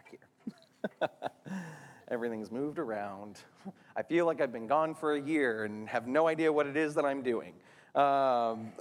back here. Everything's moved around. I feel like I've been gone for a year and have no idea what it is that I'm doing. Um,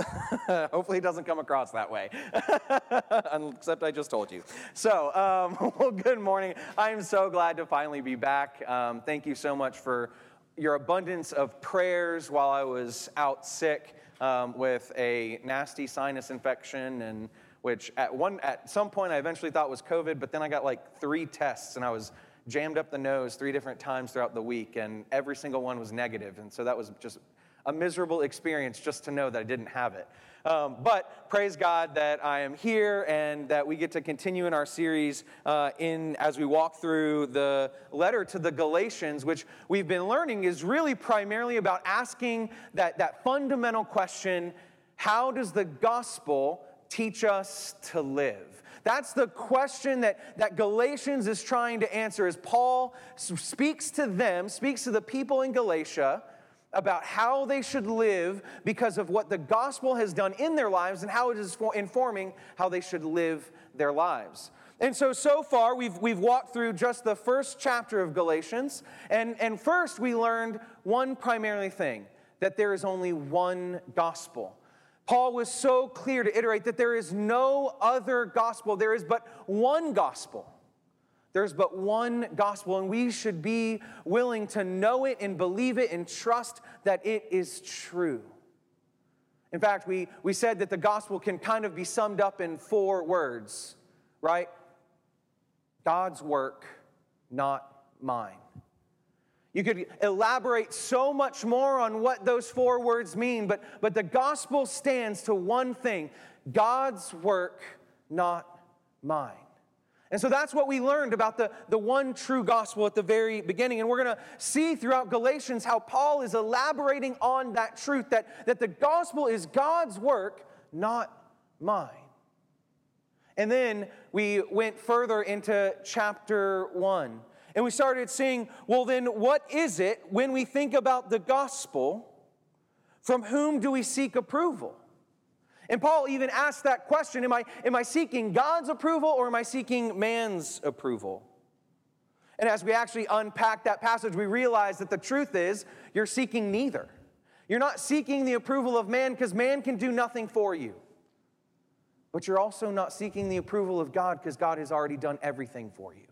hopefully, it doesn't come across that way, except I just told you. So, um, well, good morning. I'm so glad to finally be back. Um, thank you so much for your abundance of prayers while I was out sick um, with a nasty sinus infection and which at one at some point I eventually thought was COVID, but then I got like three tests and I was jammed up the nose three different times throughout the week, and every single one was negative, and so that was just a miserable experience just to know that I didn't have it. Um, but praise God that I am here and that we get to continue in our series uh, in as we walk through the letter to the Galatians, which we've been learning is really primarily about asking that, that fundamental question how does the gospel teach us to live? That's the question that, that Galatians is trying to answer as Paul speaks to them, speaks to the people in Galatia about how they should live because of what the gospel has done in their lives and how it is informing how they should live their lives. And so, so far, we've, we've walked through just the first chapter of Galatians. And, and first, we learned one primarily thing that there is only one gospel. Paul was so clear to iterate that there is no other gospel, there is but one gospel. There's but one gospel, and we should be willing to know it and believe it and trust that it is true. In fact, we, we said that the gospel can kind of be summed up in four words, right? God's work, not mine. You could elaborate so much more on what those four words mean, but, but the gospel stands to one thing God's work, not mine. And so that's what we learned about the, the one true gospel at the very beginning. And we're going to see throughout Galatians how Paul is elaborating on that truth that, that the gospel is God's work, not mine. And then we went further into chapter one. And we started seeing, well, then what is it when we think about the gospel? From whom do we seek approval? And Paul even asked that question am I, am I seeking God's approval or am I seeking man's approval? And as we actually unpack that passage, we realize that the truth is you're seeking neither. You're not seeking the approval of man because man can do nothing for you. But you're also not seeking the approval of God because God has already done everything for you.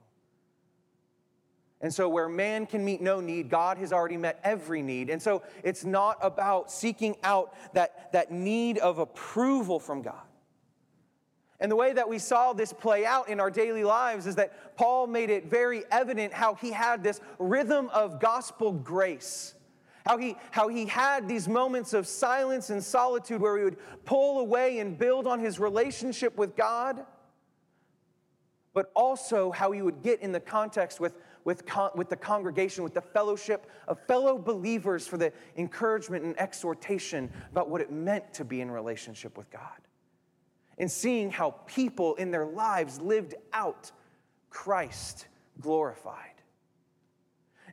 And so, where man can meet no need, God has already met every need. And so, it's not about seeking out that, that need of approval from God. And the way that we saw this play out in our daily lives is that Paul made it very evident how he had this rhythm of gospel grace. How he, how he had these moments of silence and solitude where he would pull away and build on his relationship with God, but also how he would get in the context with with, con- with the congregation, with the fellowship of fellow believers for the encouragement and exhortation about what it meant to be in relationship with God. And seeing how people in their lives lived out Christ glorified.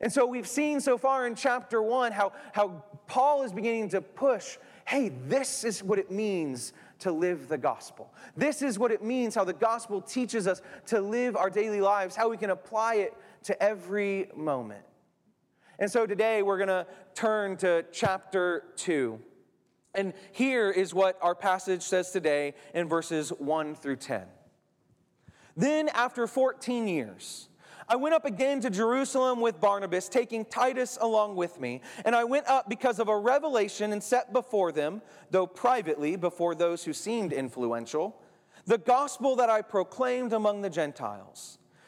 And so we've seen so far in chapter one how, how Paul is beginning to push hey, this is what it means to live the gospel. This is what it means, how the gospel teaches us to live our daily lives, how we can apply it to every moment. And so today we're going to turn to chapter 2. And here is what our passage says today in verses 1 through 10. Then, after 14 years, I went up again to Jerusalem with Barnabas, taking Titus along with me. And I went up because of a revelation and set before them, though privately before those who seemed influential, the gospel that I proclaimed among the Gentiles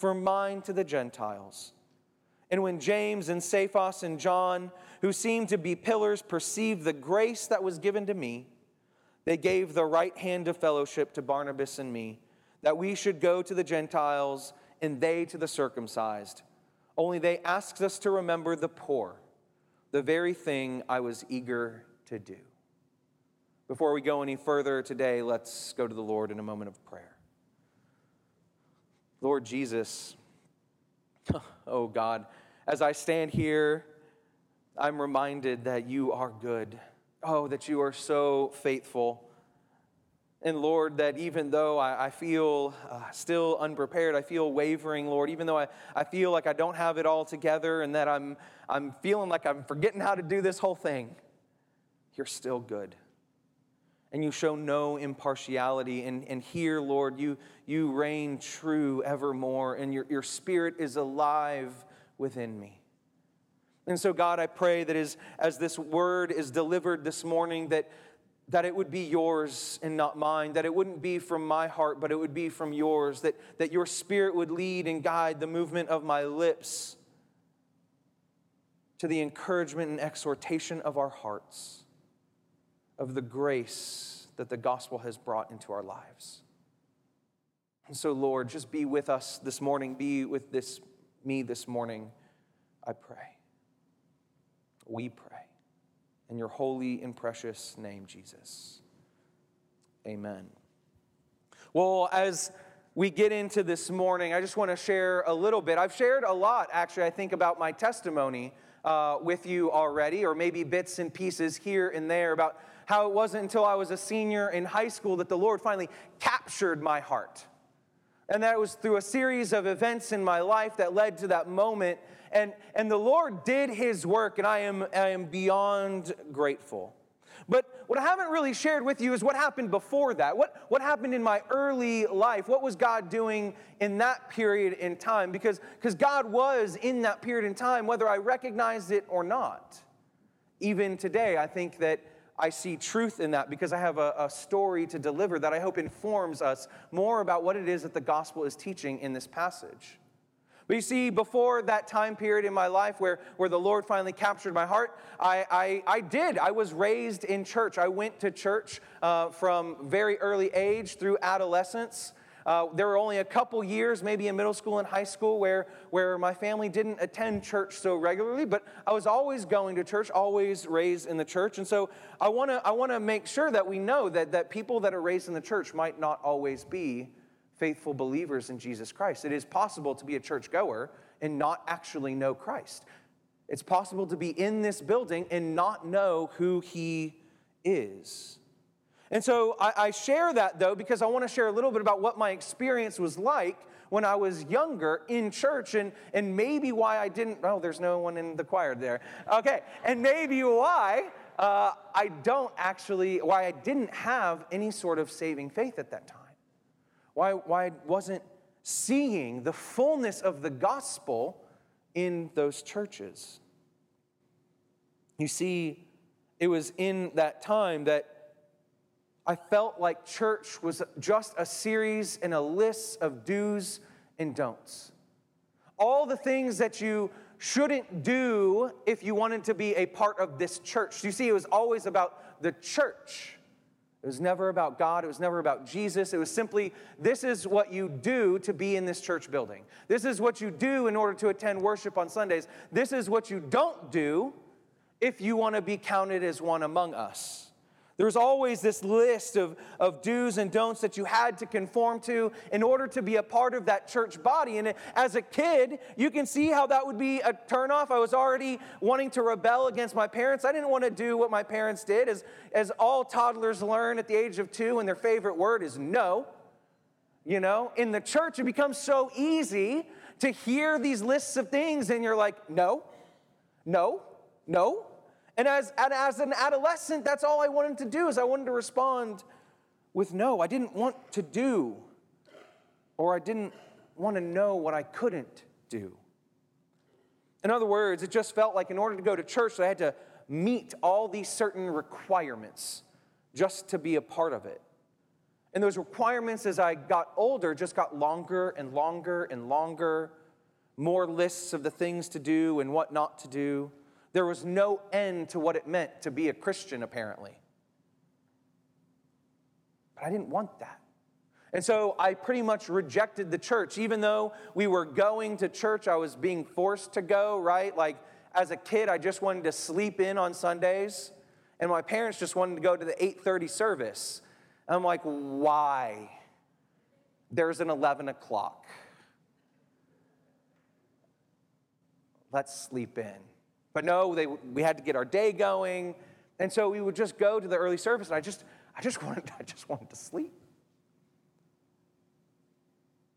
for mine to the Gentiles. And when James and Cephas and John, who seemed to be pillars, perceived the grace that was given to me, they gave the right hand of fellowship to Barnabas and me that we should go to the Gentiles and they to the circumcised. Only they asked us to remember the poor, the very thing I was eager to do. Before we go any further today, let's go to the Lord in a moment of prayer. Lord Jesus, oh God, as I stand here, I'm reminded that you are good. Oh, that you are so faithful. And Lord, that even though I, I feel uh, still unprepared, I feel wavering, Lord, even though I, I feel like I don't have it all together and that I'm, I'm feeling like I'm forgetting how to do this whole thing, you're still good. And you show no impartiality. And, and here, Lord, you, you reign true evermore, and your, your spirit is alive within me. And so, God, I pray that as, as this word is delivered this morning, that, that it would be yours and not mine, that it wouldn't be from my heart, but it would be from yours, that, that your spirit would lead and guide the movement of my lips to the encouragement and exhortation of our hearts, of the grace that the gospel has brought into our lives. And so, Lord, just be with us this morning, be with this, me this morning, I pray. We pray in your holy and precious name, Jesus. Amen. Well, as we get into this morning, I just want to share a little bit. I've shared a lot, actually, I think, about my testimony uh, with you already, or maybe bits and pieces here and there about how it wasn't until I was a senior in high school that the Lord finally captured my heart. And that was through a series of events in my life that led to that moment and, and the Lord did his work, and I am, I am beyond grateful. But what I haven't really shared with you is what happened before that. What, what happened in my early life? What was God doing in that period in time? Because because God was in that period in time, whether I recognized it or not. Even today, I think that I see truth in that because I have a, a story to deliver that I hope informs us more about what it is that the gospel is teaching in this passage. But you see, before that time period in my life where, where the Lord finally captured my heart, I, I, I did. I was raised in church. I went to church uh, from very early age through adolescence. Uh, there were only a couple years, maybe in middle school and high school, where, where my family didn't attend church so regularly, but I was always going to church, always raised in the church. And so I want to I wanna make sure that we know that, that people that are raised in the church might not always be faithful believers in Jesus Christ. It is possible to be a churchgoer and not actually know Christ. It's possible to be in this building and not know who he is. And so I, I share that though because I want to share a little bit about what my experience was like when I was younger in church and, and maybe why I didn't. Oh, there's no one in the choir there. Okay, and maybe why uh, I don't actually, why I didn't have any sort of saving faith at that time why, why I wasn't seeing the fullness of the gospel in those churches. You see, it was in that time that I felt like church was just a series and a list of do's and don'ts. All the things that you shouldn't do if you wanted to be a part of this church. You see, it was always about the church. It was never about God. It was never about Jesus. It was simply, this is what you do to be in this church building. This is what you do in order to attend worship on Sundays. This is what you don't do if you want to be counted as one among us. There was always this list of, of do's and don'ts that you had to conform to in order to be a part of that church body. And as a kid, you can see how that would be a turnoff. I was already wanting to rebel against my parents. I didn't want to do what my parents did, as, as all toddlers learn at the age of two, and their favorite word is no. You know, in the church, it becomes so easy to hear these lists of things, and you're like, no, no, no, and as, and as an adolescent, that's all I wanted to do is I wanted to respond with no. I didn't want to do or I didn't want to know what I couldn't do. In other words, it just felt like in order to go to church, I had to meet all these certain requirements just to be a part of it. And those requirements, as I got older, just got longer and longer and longer, more lists of the things to do and what not to do. There was no end to what it meant to be a Christian, apparently. But I didn't want that. And so I pretty much rejected the church. Even though we were going to church, I was being forced to go, right? Like as a kid, I just wanted to sleep in on Sundays, and my parents just wanted to go to the 8:30 service. And I'm like, why? There's an 11 o'clock. Let's sleep in. But no, they, we had to get our day going. And so we would just go to the early service, and I just, I just wanted, I just wanted to sleep.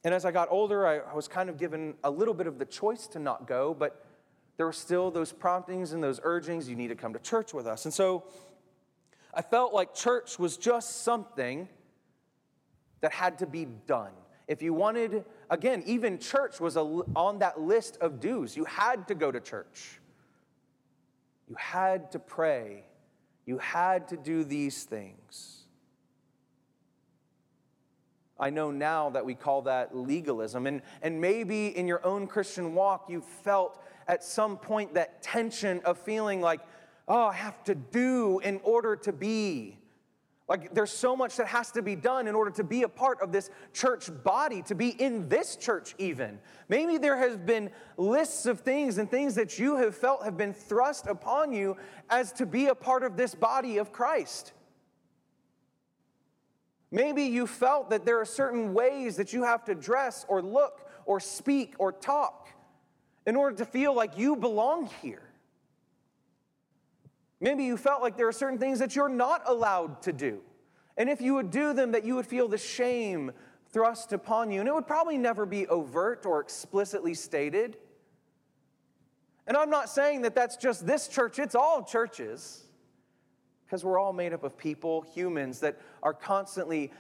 And as I got older, I, I was kind of given a little bit of the choice to not go, but there were still those promptings and those urgings you need to come to church with us. And so I felt like church was just something that had to be done. If you wanted, again, even church was a, on that list of do's. You had to go to church, you had to pray, you had to do these things. I know now that we call that legalism. And, and maybe in your own Christian walk, you felt at some point that tension of feeling like, oh, I have to do in order to be. Like there's so much that has to be done in order to be a part of this church body, to be in this church even. Maybe there has been lists of things and things that you have felt have been thrust upon you as to be a part of this body of Christ. Maybe you felt that there are certain ways that you have to dress or look or speak or talk in order to feel like you belong here. Maybe you felt like there are certain things that you're not allowed to do. And if you would do them, that you would feel the shame thrust upon you. And it would probably never be overt or explicitly stated. And I'm not saying that that's just this church, it's all churches because we're all made up of people, humans, that are constantly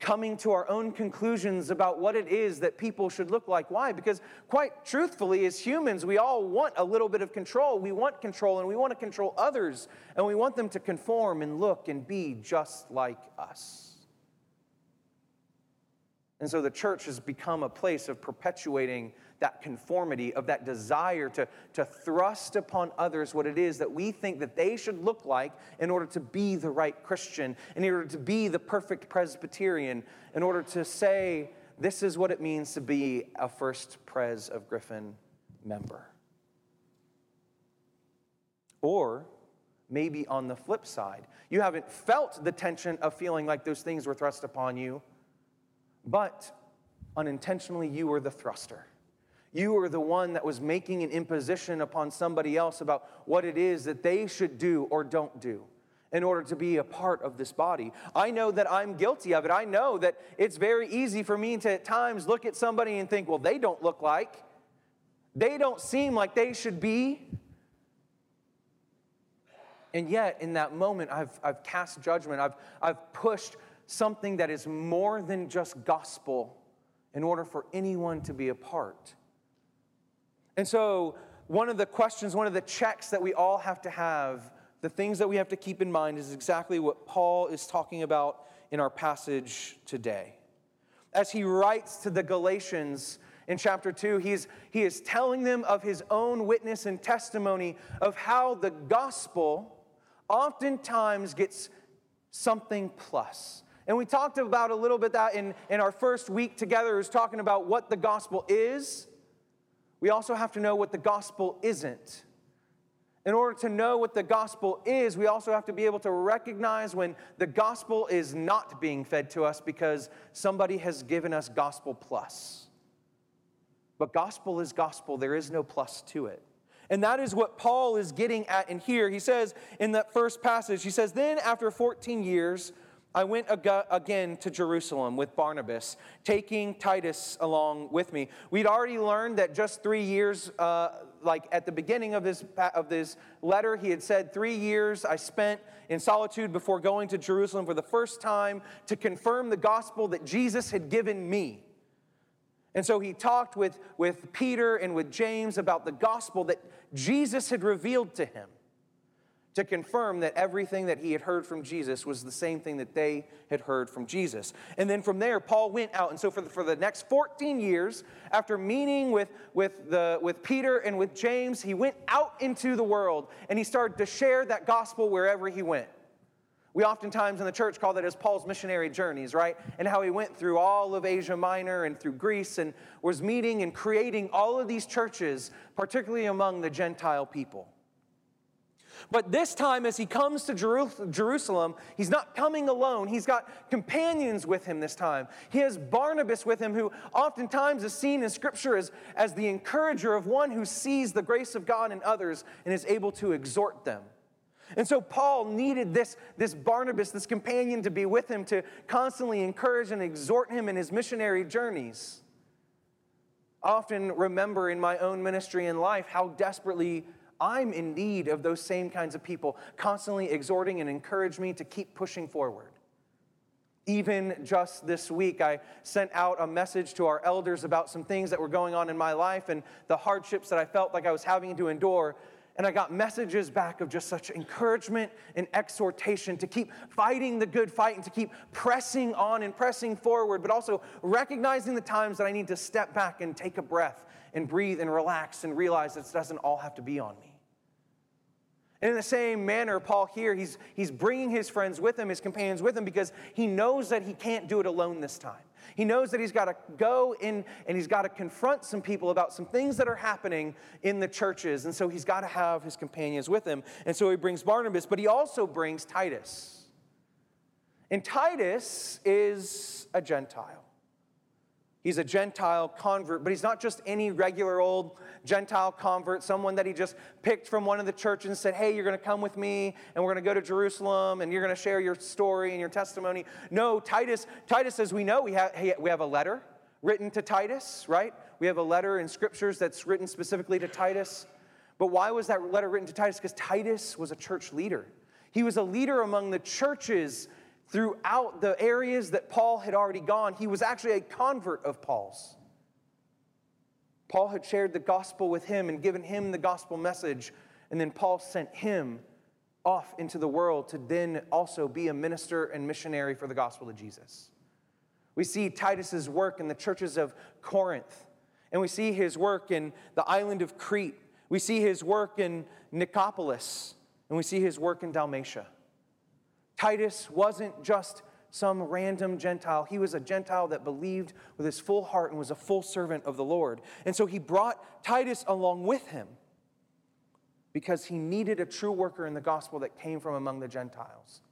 coming to our own conclusions about what it is that people should look like. Why? Because, quite truthfully, as humans, we all want a little bit of control. We want control and we want to control others, and we want them to conform and look and be just like us. And so the church has become a place of perpetuating that conformity, of that desire to, to thrust upon others what it is that we think that they should look like in order to be the right Christian, in order to be the perfect Presbyterian, in order to say, this is what it means to be a first Pres of Griffin member. Or maybe on the flip side, you haven't felt the tension of feeling like those things were thrust upon you, but unintentionally you were the thruster. You are the one that was making an imposition upon somebody else about what it is that they should do or don't do in order to be a part of this body. I know that I'm guilty of it. I know that it's very easy for me to at times look at somebody and think, well, they don't look like, they don't seem like they should be. And yet, in that moment, I've, I've cast judgment. I've, I've pushed something that is more than just gospel in order for anyone to be a part. And so, one of the questions, one of the checks that we all have to have, the things that we have to keep in mind is exactly what Paul is talking about in our passage today. As he writes to the Galatians in chapter 2, he's, he is telling them of his own witness and testimony of how the gospel oftentimes gets something plus. And we talked about a little bit that in, in our first week together, was talking about what the gospel is we also have to know what the gospel isn't. In order to know what the gospel is, we also have to be able to recognize when the gospel is not being fed to us because somebody has given us gospel plus. But gospel is gospel, there is no plus to it. And that is what Paul is getting at in here. He says in that first passage, he says, Then after 14 years, I went again to Jerusalem with Barnabas, taking Titus along with me. We'd already learned that just three years, uh, like at the beginning of this, of this letter, he had said, Three years I spent in solitude before going to Jerusalem for the first time to confirm the gospel that Jesus had given me. And so he talked with, with Peter and with James about the gospel that Jesus had revealed to him to confirm that everything that he had heard from Jesus was the same thing that they had heard from Jesus. And then from there, Paul went out. And so for the, for the next 14 years, after meeting with, with, the, with Peter and with James, he went out into the world and he started to share that gospel wherever he went. We oftentimes in the church call that as Paul's missionary journeys, right? And how he went through all of Asia Minor and through Greece and was meeting and creating all of these churches, particularly among the Gentile people. But this time, as he comes to Jerusalem, he's not coming alone. He's got companions with him this time. He has Barnabas with him, who oftentimes is seen in Scripture as, as the encourager of one who sees the grace of God in others and is able to exhort them. And so Paul needed this, this Barnabas, this companion, to be with him to constantly encourage and exhort him in his missionary journeys. Often remember in my own ministry and life how desperately I'm in need of those same kinds of people, constantly exhorting and encouraging me to keep pushing forward. Even just this week, I sent out a message to our elders about some things that were going on in my life and the hardships that I felt like I was having to endure. And I got messages back of just such encouragement and exhortation to keep fighting the good fight and to keep pressing on and pressing forward, but also recognizing the times that I need to step back and take a breath and breathe and relax and realize that it doesn't all have to be on me. And in the same manner, Paul here, he's, he's bringing his friends with him, his companions with him, because he knows that he can't do it alone this time. He knows that he's got to go in and he's got to confront some people about some things that are happening in the churches. And so he's got to have his companions with him. And so he brings Barnabas, but he also brings Titus. And Titus is a Gentile. He's a Gentile convert, but he's not just any regular old Gentile convert, someone that he just picked from one of the churches and said, Hey, you're going to come with me and we're going to go to Jerusalem and you're going to share your story and your testimony. No, Titus, Titus, as we know, we have, we have a letter written to Titus, right? We have a letter in scriptures that's written specifically to Titus. But why was that letter written to Titus? Because Titus was a church leader. He was a leader among the churches throughout the areas that Paul had already gone. He was actually a convert of Paul's. Paul had shared the gospel with him and given him the gospel message, and then Paul sent him off into the world to then also be a minister and missionary for the gospel of Jesus. We see Titus's work in the churches of Corinth, and we see his work in the island of Crete. We see his work in Nicopolis, and we see his work in Dalmatia. Titus wasn't just some random Gentile. He was a Gentile that believed with his full heart and was a full servant of the Lord. And so he brought Titus along with him because he needed a true worker in the gospel that came from among the Gentiles.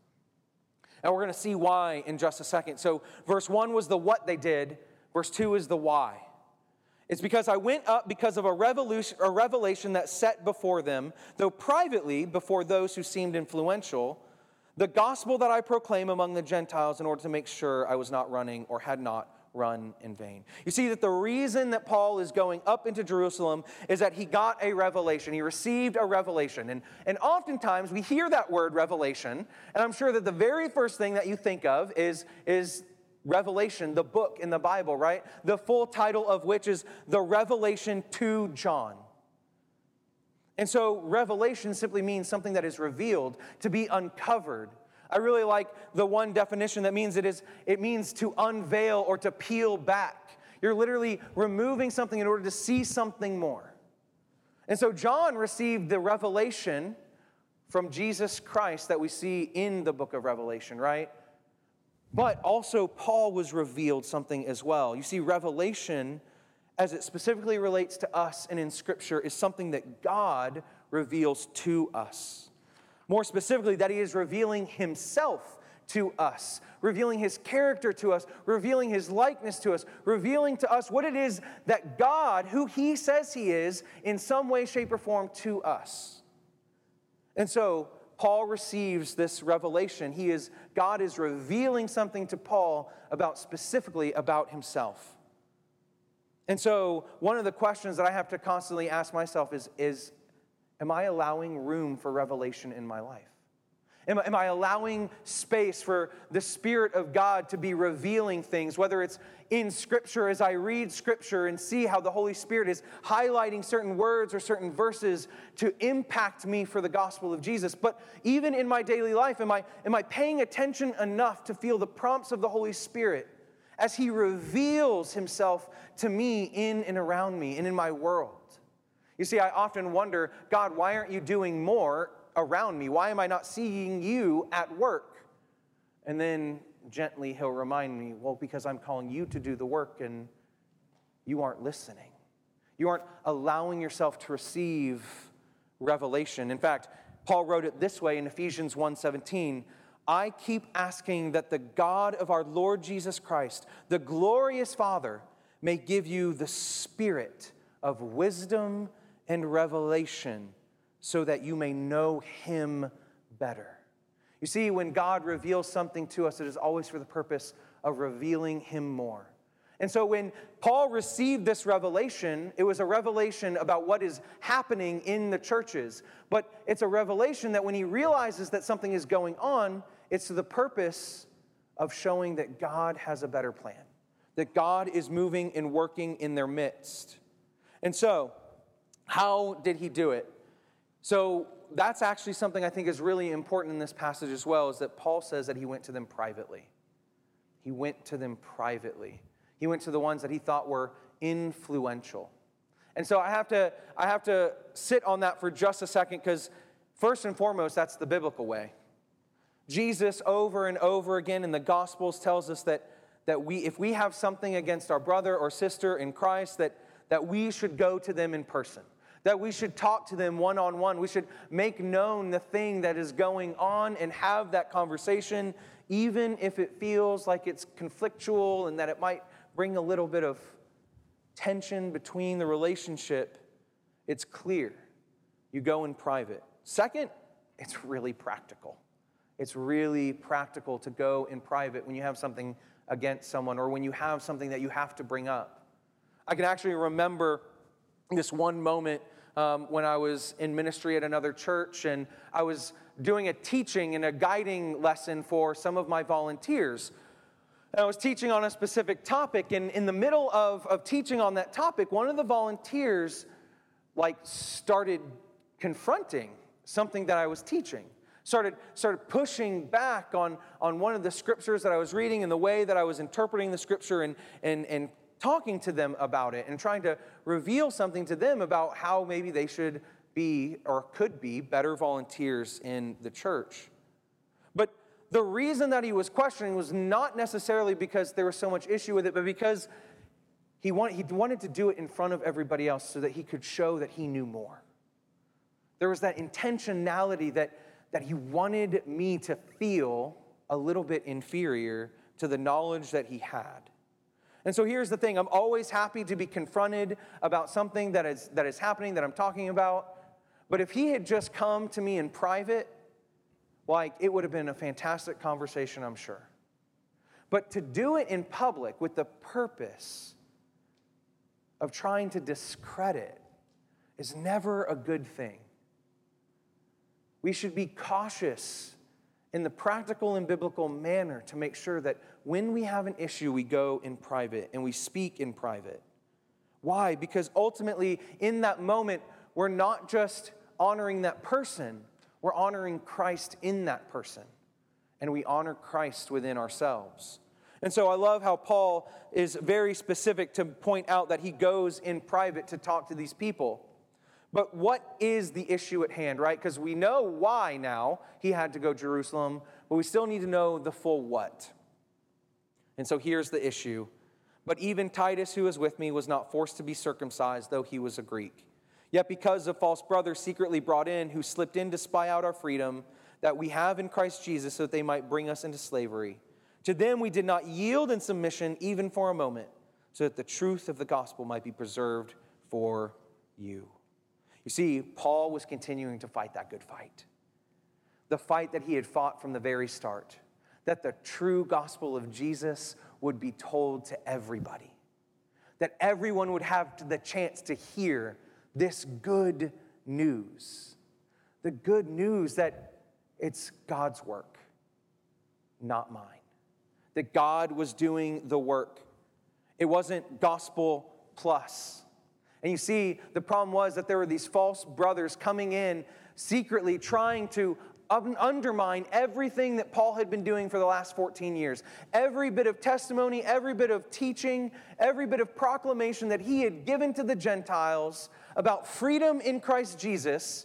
And we're going to see why in just a second. So, verse 1 was the what they did, verse 2 is the why. It's because I went up because of a, revolution, a revelation that set before them, though privately before those who seemed influential the gospel that I proclaim among the Gentiles in order to make sure I was not running or had not run in vain. You see that the reason that Paul is going up into Jerusalem is that he got a revelation. He received a revelation. And, and oftentimes we hear that word revelation, and I'm sure that the very first thing that you think of is, is Revelation, the book in the Bible, right? The full title of which is The Revelation to John. And so, revelation simply means something that is revealed, to be uncovered. I really like the one definition that means it is it means to unveil or to peel back. You're literally removing something in order to see something more. And so John received the revelation from Jesus Christ that we see in the book of Revelation, right? But also Paul was revealed something as well. You see revelation as it specifically relates to us and in Scripture, is something that God reveals to us. More specifically, that He is revealing Himself to us, revealing His character to us, revealing His likeness to us, revealing to us what it is that God, who He says He is, in some way, shape, or form to us. And so, Paul receives this revelation. He is, God is revealing something to Paul about specifically about himself. And so, one of the questions that I have to constantly ask myself is, is Am I allowing room for revelation in my life? Am, am I allowing space for the Spirit of God to be revealing things, whether it's in Scripture as I read Scripture and see how the Holy Spirit is highlighting certain words or certain verses to impact me for the gospel of Jesus? But even in my daily life, am I, am I paying attention enough to feel the prompts of the Holy Spirit as He reveals Himself to me in and around me and in my world? You see, I often wonder, God, why aren't you doing more around me? Why am I not seeing you at work? And then gently he'll remind me, well, because I'm calling you to do the work and you aren't listening. You aren't allowing yourself to receive revelation. In fact, Paul wrote it this way in Ephesians 1:17, I keep asking that the God of our Lord Jesus Christ, the glorious Father, may give you the spirit of wisdom and revelation so that you may know him better. You see, when God reveals something to us, it is always for the purpose of revealing him more. And so when Paul received this revelation, it was a revelation about what is happening in the churches. But it's a revelation that when he realizes that something is going on, it's to the purpose of showing that God has a better plan, that God is moving and working in their midst. And so, how did he do it? So that's actually something I think is really important in this passage as well, is that Paul says that he went to them privately. He went to them privately. He went to the ones that he thought were influential. And so I have to, I have to sit on that for just a second because, first and foremost, that's the biblical way. Jesus, over and over again in the Gospels, tells us that, that we, if we have something against our brother or sister in Christ, that, that we should go to them in person that we should talk to them one on one. We should make known the thing that is going on and have that conversation, even if it feels like it's conflictual and that it might bring a little bit of tension between the relationship. It's clear. You go in private. Second, it's really practical. It's really practical to go in private when you have something against someone or when you have something that you have to bring up. I can actually remember this one moment um, when I was in ministry at another church, and I was doing a teaching and a guiding lesson for some of my volunteers. And I was teaching on a specific topic, and in the middle of, of teaching on that topic, one of the volunteers like started confronting something that I was teaching. Started, started pushing back on, on one of the scriptures that I was reading and the way that I was interpreting the scripture and, and, and talking to them about it and trying to reveal something to them about how maybe they should be or could be better volunteers in the church. But the reason that he was questioning was not necessarily because there was so much issue with it, but because he, want, he wanted to do it in front of everybody else so that he could show that he knew more. There was that intentionality that, that he wanted me to feel a little bit inferior to the knowledge that he had. And so here's the thing I'm always happy to be confronted about something that is, that is happening that I'm talking about. But if he had just come to me in private, like it would have been a fantastic conversation, I'm sure. But to do it in public with the purpose of trying to discredit is never a good thing. We should be cautious in the practical and biblical manner to make sure that when we have an issue, we go in private and we speak in private. Why? Because ultimately, in that moment, we're not just honoring that person, we're honoring Christ in that person. And we honor Christ within ourselves. And so I love how Paul is very specific to point out that he goes in private to talk to these people. But what is the issue at hand, right? Because we know why now he had to go Jerusalem, but we still need to know the full what. And so here's the issue. But even Titus, who was with me, was not forced to be circumcised, though he was a Greek. Yet because of false brothers secretly brought in, who slipped in to spy out our freedom that we have in Christ Jesus, so that they might bring us into slavery. To them we did not yield in submission even for a moment, so that the truth of the gospel might be preserved for you. You see, Paul was continuing to fight that good fight. The fight that he had fought from the very start, that the true gospel of Jesus would be told to everybody, that everyone would have the chance to hear this good news. The good news that it's God's work, not mine. That God was doing the work. It wasn't gospel plus. And you see, the problem was that there were these false brothers coming in secretly trying to undermine everything that Paul had been doing for the last 14 years. Every bit of testimony, every bit of teaching, every bit of proclamation that he had given to the Gentiles about freedom in Christ Jesus.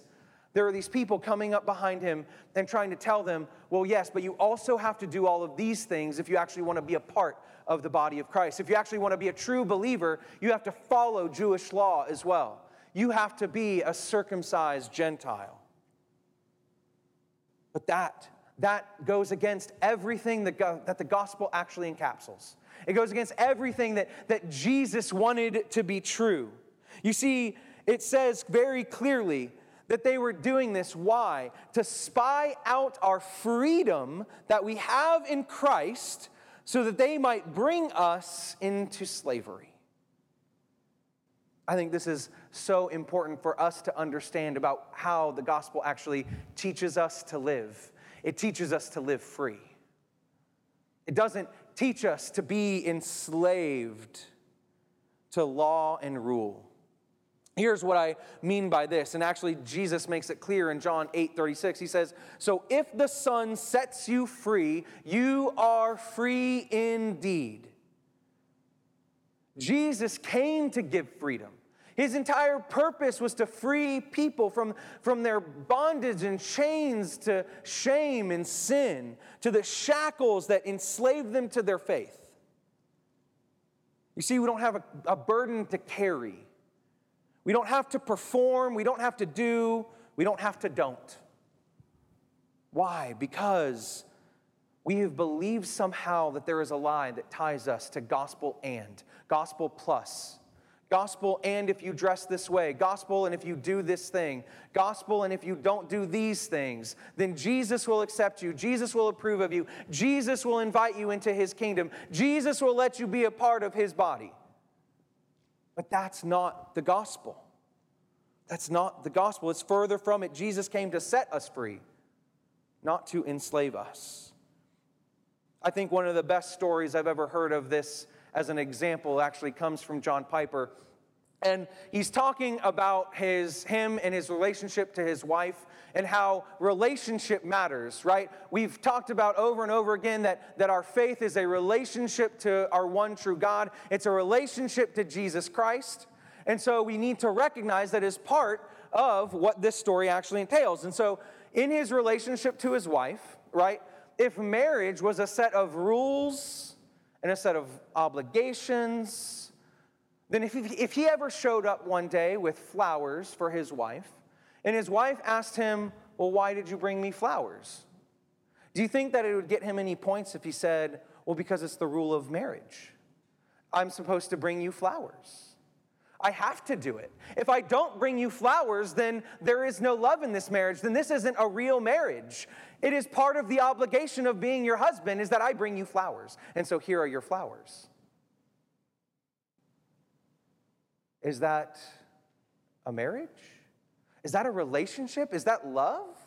There are these people coming up behind him and trying to tell them, well, yes, but you also have to do all of these things if you actually want to be a part of the body of Christ. If you actually want to be a true believer, you have to follow Jewish law as well. You have to be a circumcised Gentile. But that, that goes against everything that, go, that the gospel actually encapsulates. It goes against everything that, that Jesus wanted to be true. You see, it says very clearly that they were doing this. Why? To spy out our freedom that we have in Christ so that they might bring us into slavery. I think this is so important for us to understand about how the gospel actually teaches us to live. It teaches us to live free. It doesn't teach us to be enslaved to law and rule. Here's what I mean by this, and actually Jesus makes it clear in John 8 36. He says, So if the Son sets you free, you are free indeed. Jesus came to give freedom. His entire purpose was to free people from, from their bondage and chains to shame and sin, to the shackles that enslaved them to their faith. You see, we don't have a, a burden to carry. We don't have to perform, we don't have to do, we don't have to don't. Why? Because we have believed somehow that there is a lie that ties us to gospel and, gospel plus. Gospel and if you dress this way, gospel and if you do this thing, gospel and if you don't do these things, then Jesus will accept you. Jesus will approve of you. Jesus will invite you into his kingdom. Jesus will let you be a part of his body. But that's not the gospel. That's not the gospel. It's further from it. Jesus came to set us free, not to enslave us. I think one of the best stories I've ever heard of this as an example actually comes from John Piper. And he's talking about his, him and his relationship to his wife and how relationship matters, right? We've talked about over and over again that, that our faith is a relationship to our one true God, it's a relationship to Jesus Christ. And so we need to recognize that as part of what this story actually entails. And so, in his relationship to his wife, right, if marriage was a set of rules and a set of obligations, then if he, if he ever showed up one day with flowers for his wife, and his wife asked him, Well, why did you bring me flowers? Do you think that it would get him any points if he said, Well, because it's the rule of marriage? I'm supposed to bring you flowers. I have to do it. If I don't bring you flowers, then there is no love in this marriage. Then this isn't a real marriage. It is part of the obligation of being your husband is that I bring you flowers. And so here are your flowers. Is that a marriage? Is that a relationship? Is that love?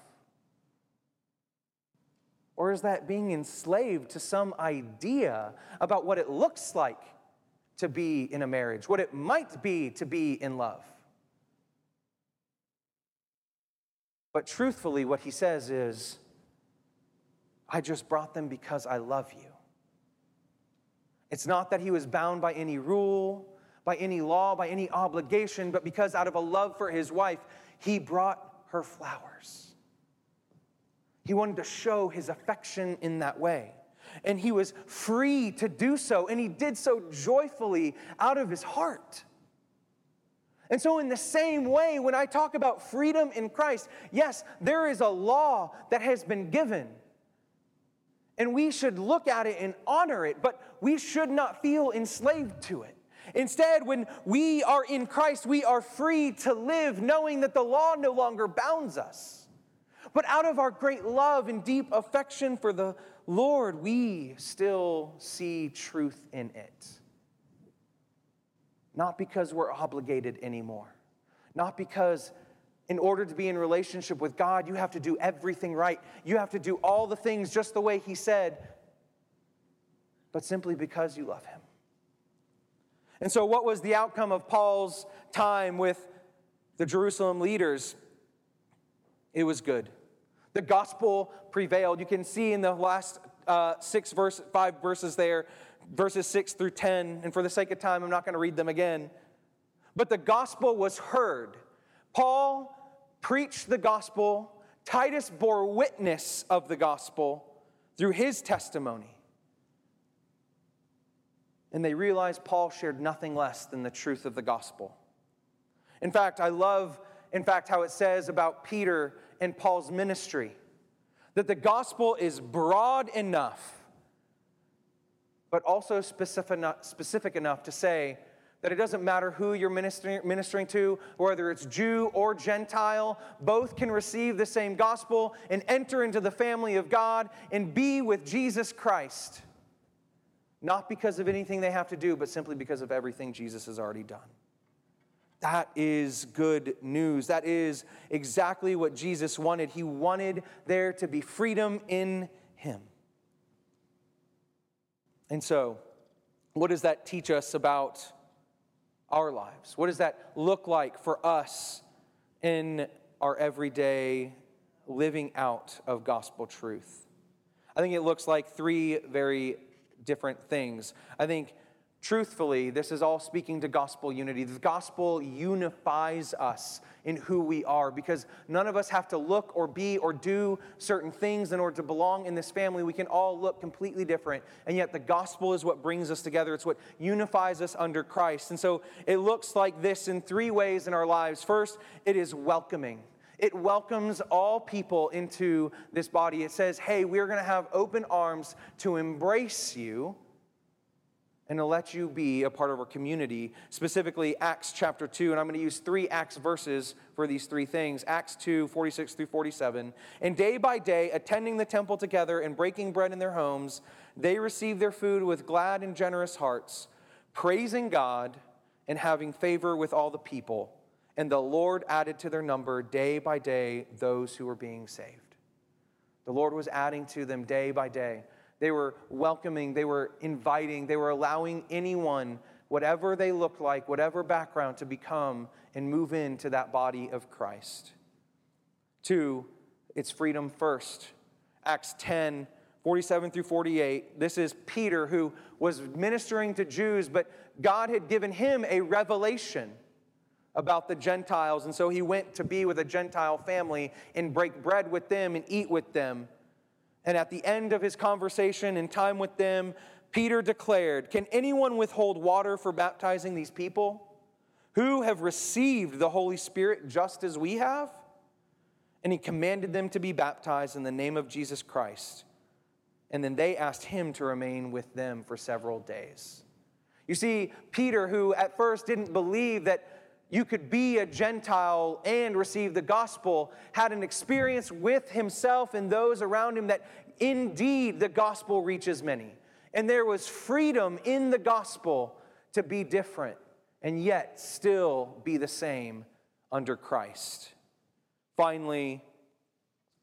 Or is that being enslaved to some idea about what it looks like to be in a marriage, what it might be to be in love? But truthfully, what he says is, I just brought them because I love you. It's not that he was bound by any rule, by any law, by any obligation, but because out of a love for his wife, he brought her flowers. He wanted to show his affection in that way. And he was free to do so, and he did so joyfully out of his heart. And so, in the same way, when I talk about freedom in Christ, yes, there is a law that has been given. And we should look at it and honor it, but we should not feel enslaved to it. Instead, when we are in Christ, we are free to live knowing that the law no longer bounds us. But out of our great love and deep affection for the Lord, we still see truth in it. Not because we're obligated anymore, not because in order to be in relationship with God, you have to do everything right. You have to do all the things just the way He said, but simply because you love Him. And so, what was the outcome of Paul's time with the Jerusalem leaders? It was good. The gospel prevailed. You can see in the last uh, six verse, five verses there, verses six through 10. And for the sake of time, I'm not going to read them again. But the gospel was heard. Paul preached the gospel. Titus bore witness of the gospel through his testimony. And they realized Paul shared nothing less than the truth of the gospel. In fact, I love, in fact, how it says about Peter and Paul's ministry that the gospel is broad enough, but also specific enough, specific enough to say that it doesn't matter who you're ministering, ministering to, whether it's Jew or Gentile, both can receive the same gospel and enter into the family of God and be with Jesus Christ. Not because of anything they have to do, but simply because of everything Jesus has already done. That is good news. That is exactly what Jesus wanted. He wanted there to be freedom in Him. And so, what does that teach us about our lives? What does that look like for us in our everyday living out of gospel truth? I think it looks like three very different things. I think Truthfully, this is all speaking to gospel unity. The gospel unifies us in who we are because none of us have to look or be or do certain things in order to belong in this family. We can all look completely different, and yet the gospel is what brings us together. It's what unifies us under Christ. And so it looks like this in three ways in our lives. First, it is welcoming. It welcomes all people into this body. It says, hey, we're going to have open arms to embrace you and to let you be a part of our community, specifically Acts chapter 2. And I'm going to use three Acts verses for these three things Acts 2, 46 through 47. And day by day, attending the temple together and breaking bread in their homes, they received their food with glad and generous hearts, praising God and having favor with all the people. And the Lord added to their number day by day those who were being saved. The Lord was adding to them day by day. They were welcoming, they were inviting, they were allowing anyone, whatever they looked like, whatever background, to become and move into that body of Christ. Two, it's freedom first. Acts 10, 47 through 48. This is Peter who was ministering to Jews, but God had given him a revelation about the Gentiles. And so he went to be with a Gentile family and break bread with them and eat with them. And at the end of his conversation and time with them, Peter declared, Can anyone withhold water for baptizing these people who have received the Holy Spirit just as we have? And he commanded them to be baptized in the name of Jesus Christ. And then they asked him to remain with them for several days. You see, Peter, who at first didn't believe that you could be a Gentile and receive the gospel, had an experience with himself and those around him that indeed the gospel reaches many. And there was freedom in the gospel to be different and yet still be the same under Christ. Finally,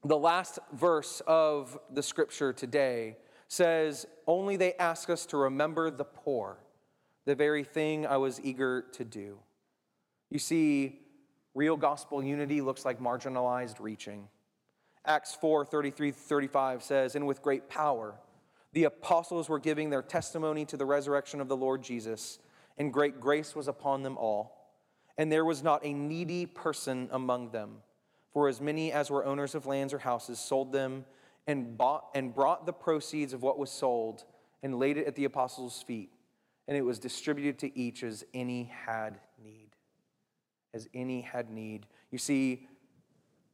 the last verse of the scripture today says, Only they ask us to remember the poor, the very thing I was eager to do. You see, real gospel unity looks like marginalized reaching. Acts 4 33 35 says, And with great power, the apostles were giving their testimony to the resurrection of the Lord Jesus, and great grace was upon them all. And there was not a needy person among them. For as many as were owners of lands or houses sold them and bought and brought the proceeds of what was sold and laid it at the apostles' feet, and it was distributed to each as any had as any had need. You see,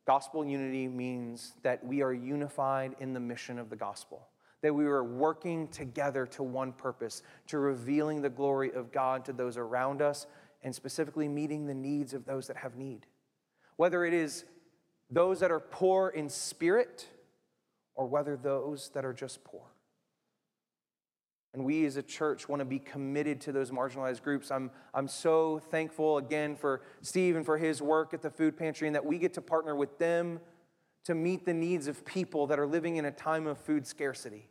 gospel unity means that we are unified in the mission of the gospel, that we are working together to one purpose, to revealing the glory of God to those around us, and specifically meeting the needs of those that have need. Whether it is those that are poor in spirit, or whether those that are just poor. And we as a church want to be committed to those marginalized groups. I'm, I'm so thankful again for Steve and for his work at the food pantry and that we get to partner with them to meet the needs of people that are living in a time of food scarcity.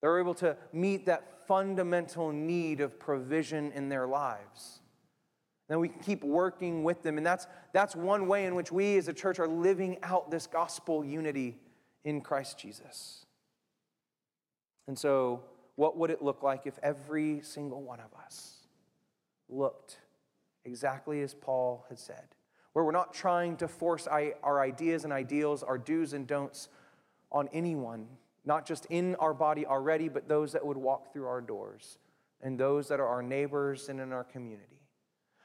They're able to meet that fundamental need of provision in their lives. Then we can keep working with them. And that's, that's one way in which we as a church are living out this gospel unity in Christ Jesus. And so, what would it look like if every single one of us looked exactly as Paul had said? Where we're not trying to force our ideas and ideals, our do's and don'ts on anyone, not just in our body already, but those that would walk through our doors and those that are our neighbors and in our community.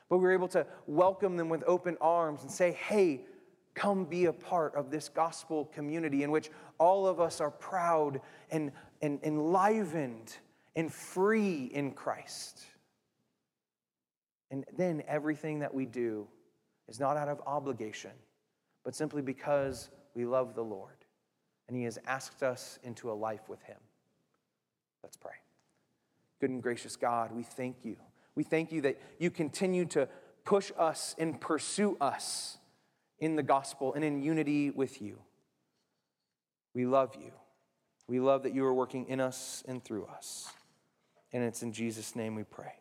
But we we're able to welcome them with open arms and say, hey, come be a part of this gospel community in which all of us are proud and, and enlivened and free in Christ. And then everything that we do is not out of obligation, but simply because we love the Lord and He has asked us into a life with Him. Let's pray. Good and gracious God, we thank you. We thank you that you continue to push us and pursue us in the gospel and in unity with you. We love you. We love that you are working in us and through us. And it's in Jesus' name we pray.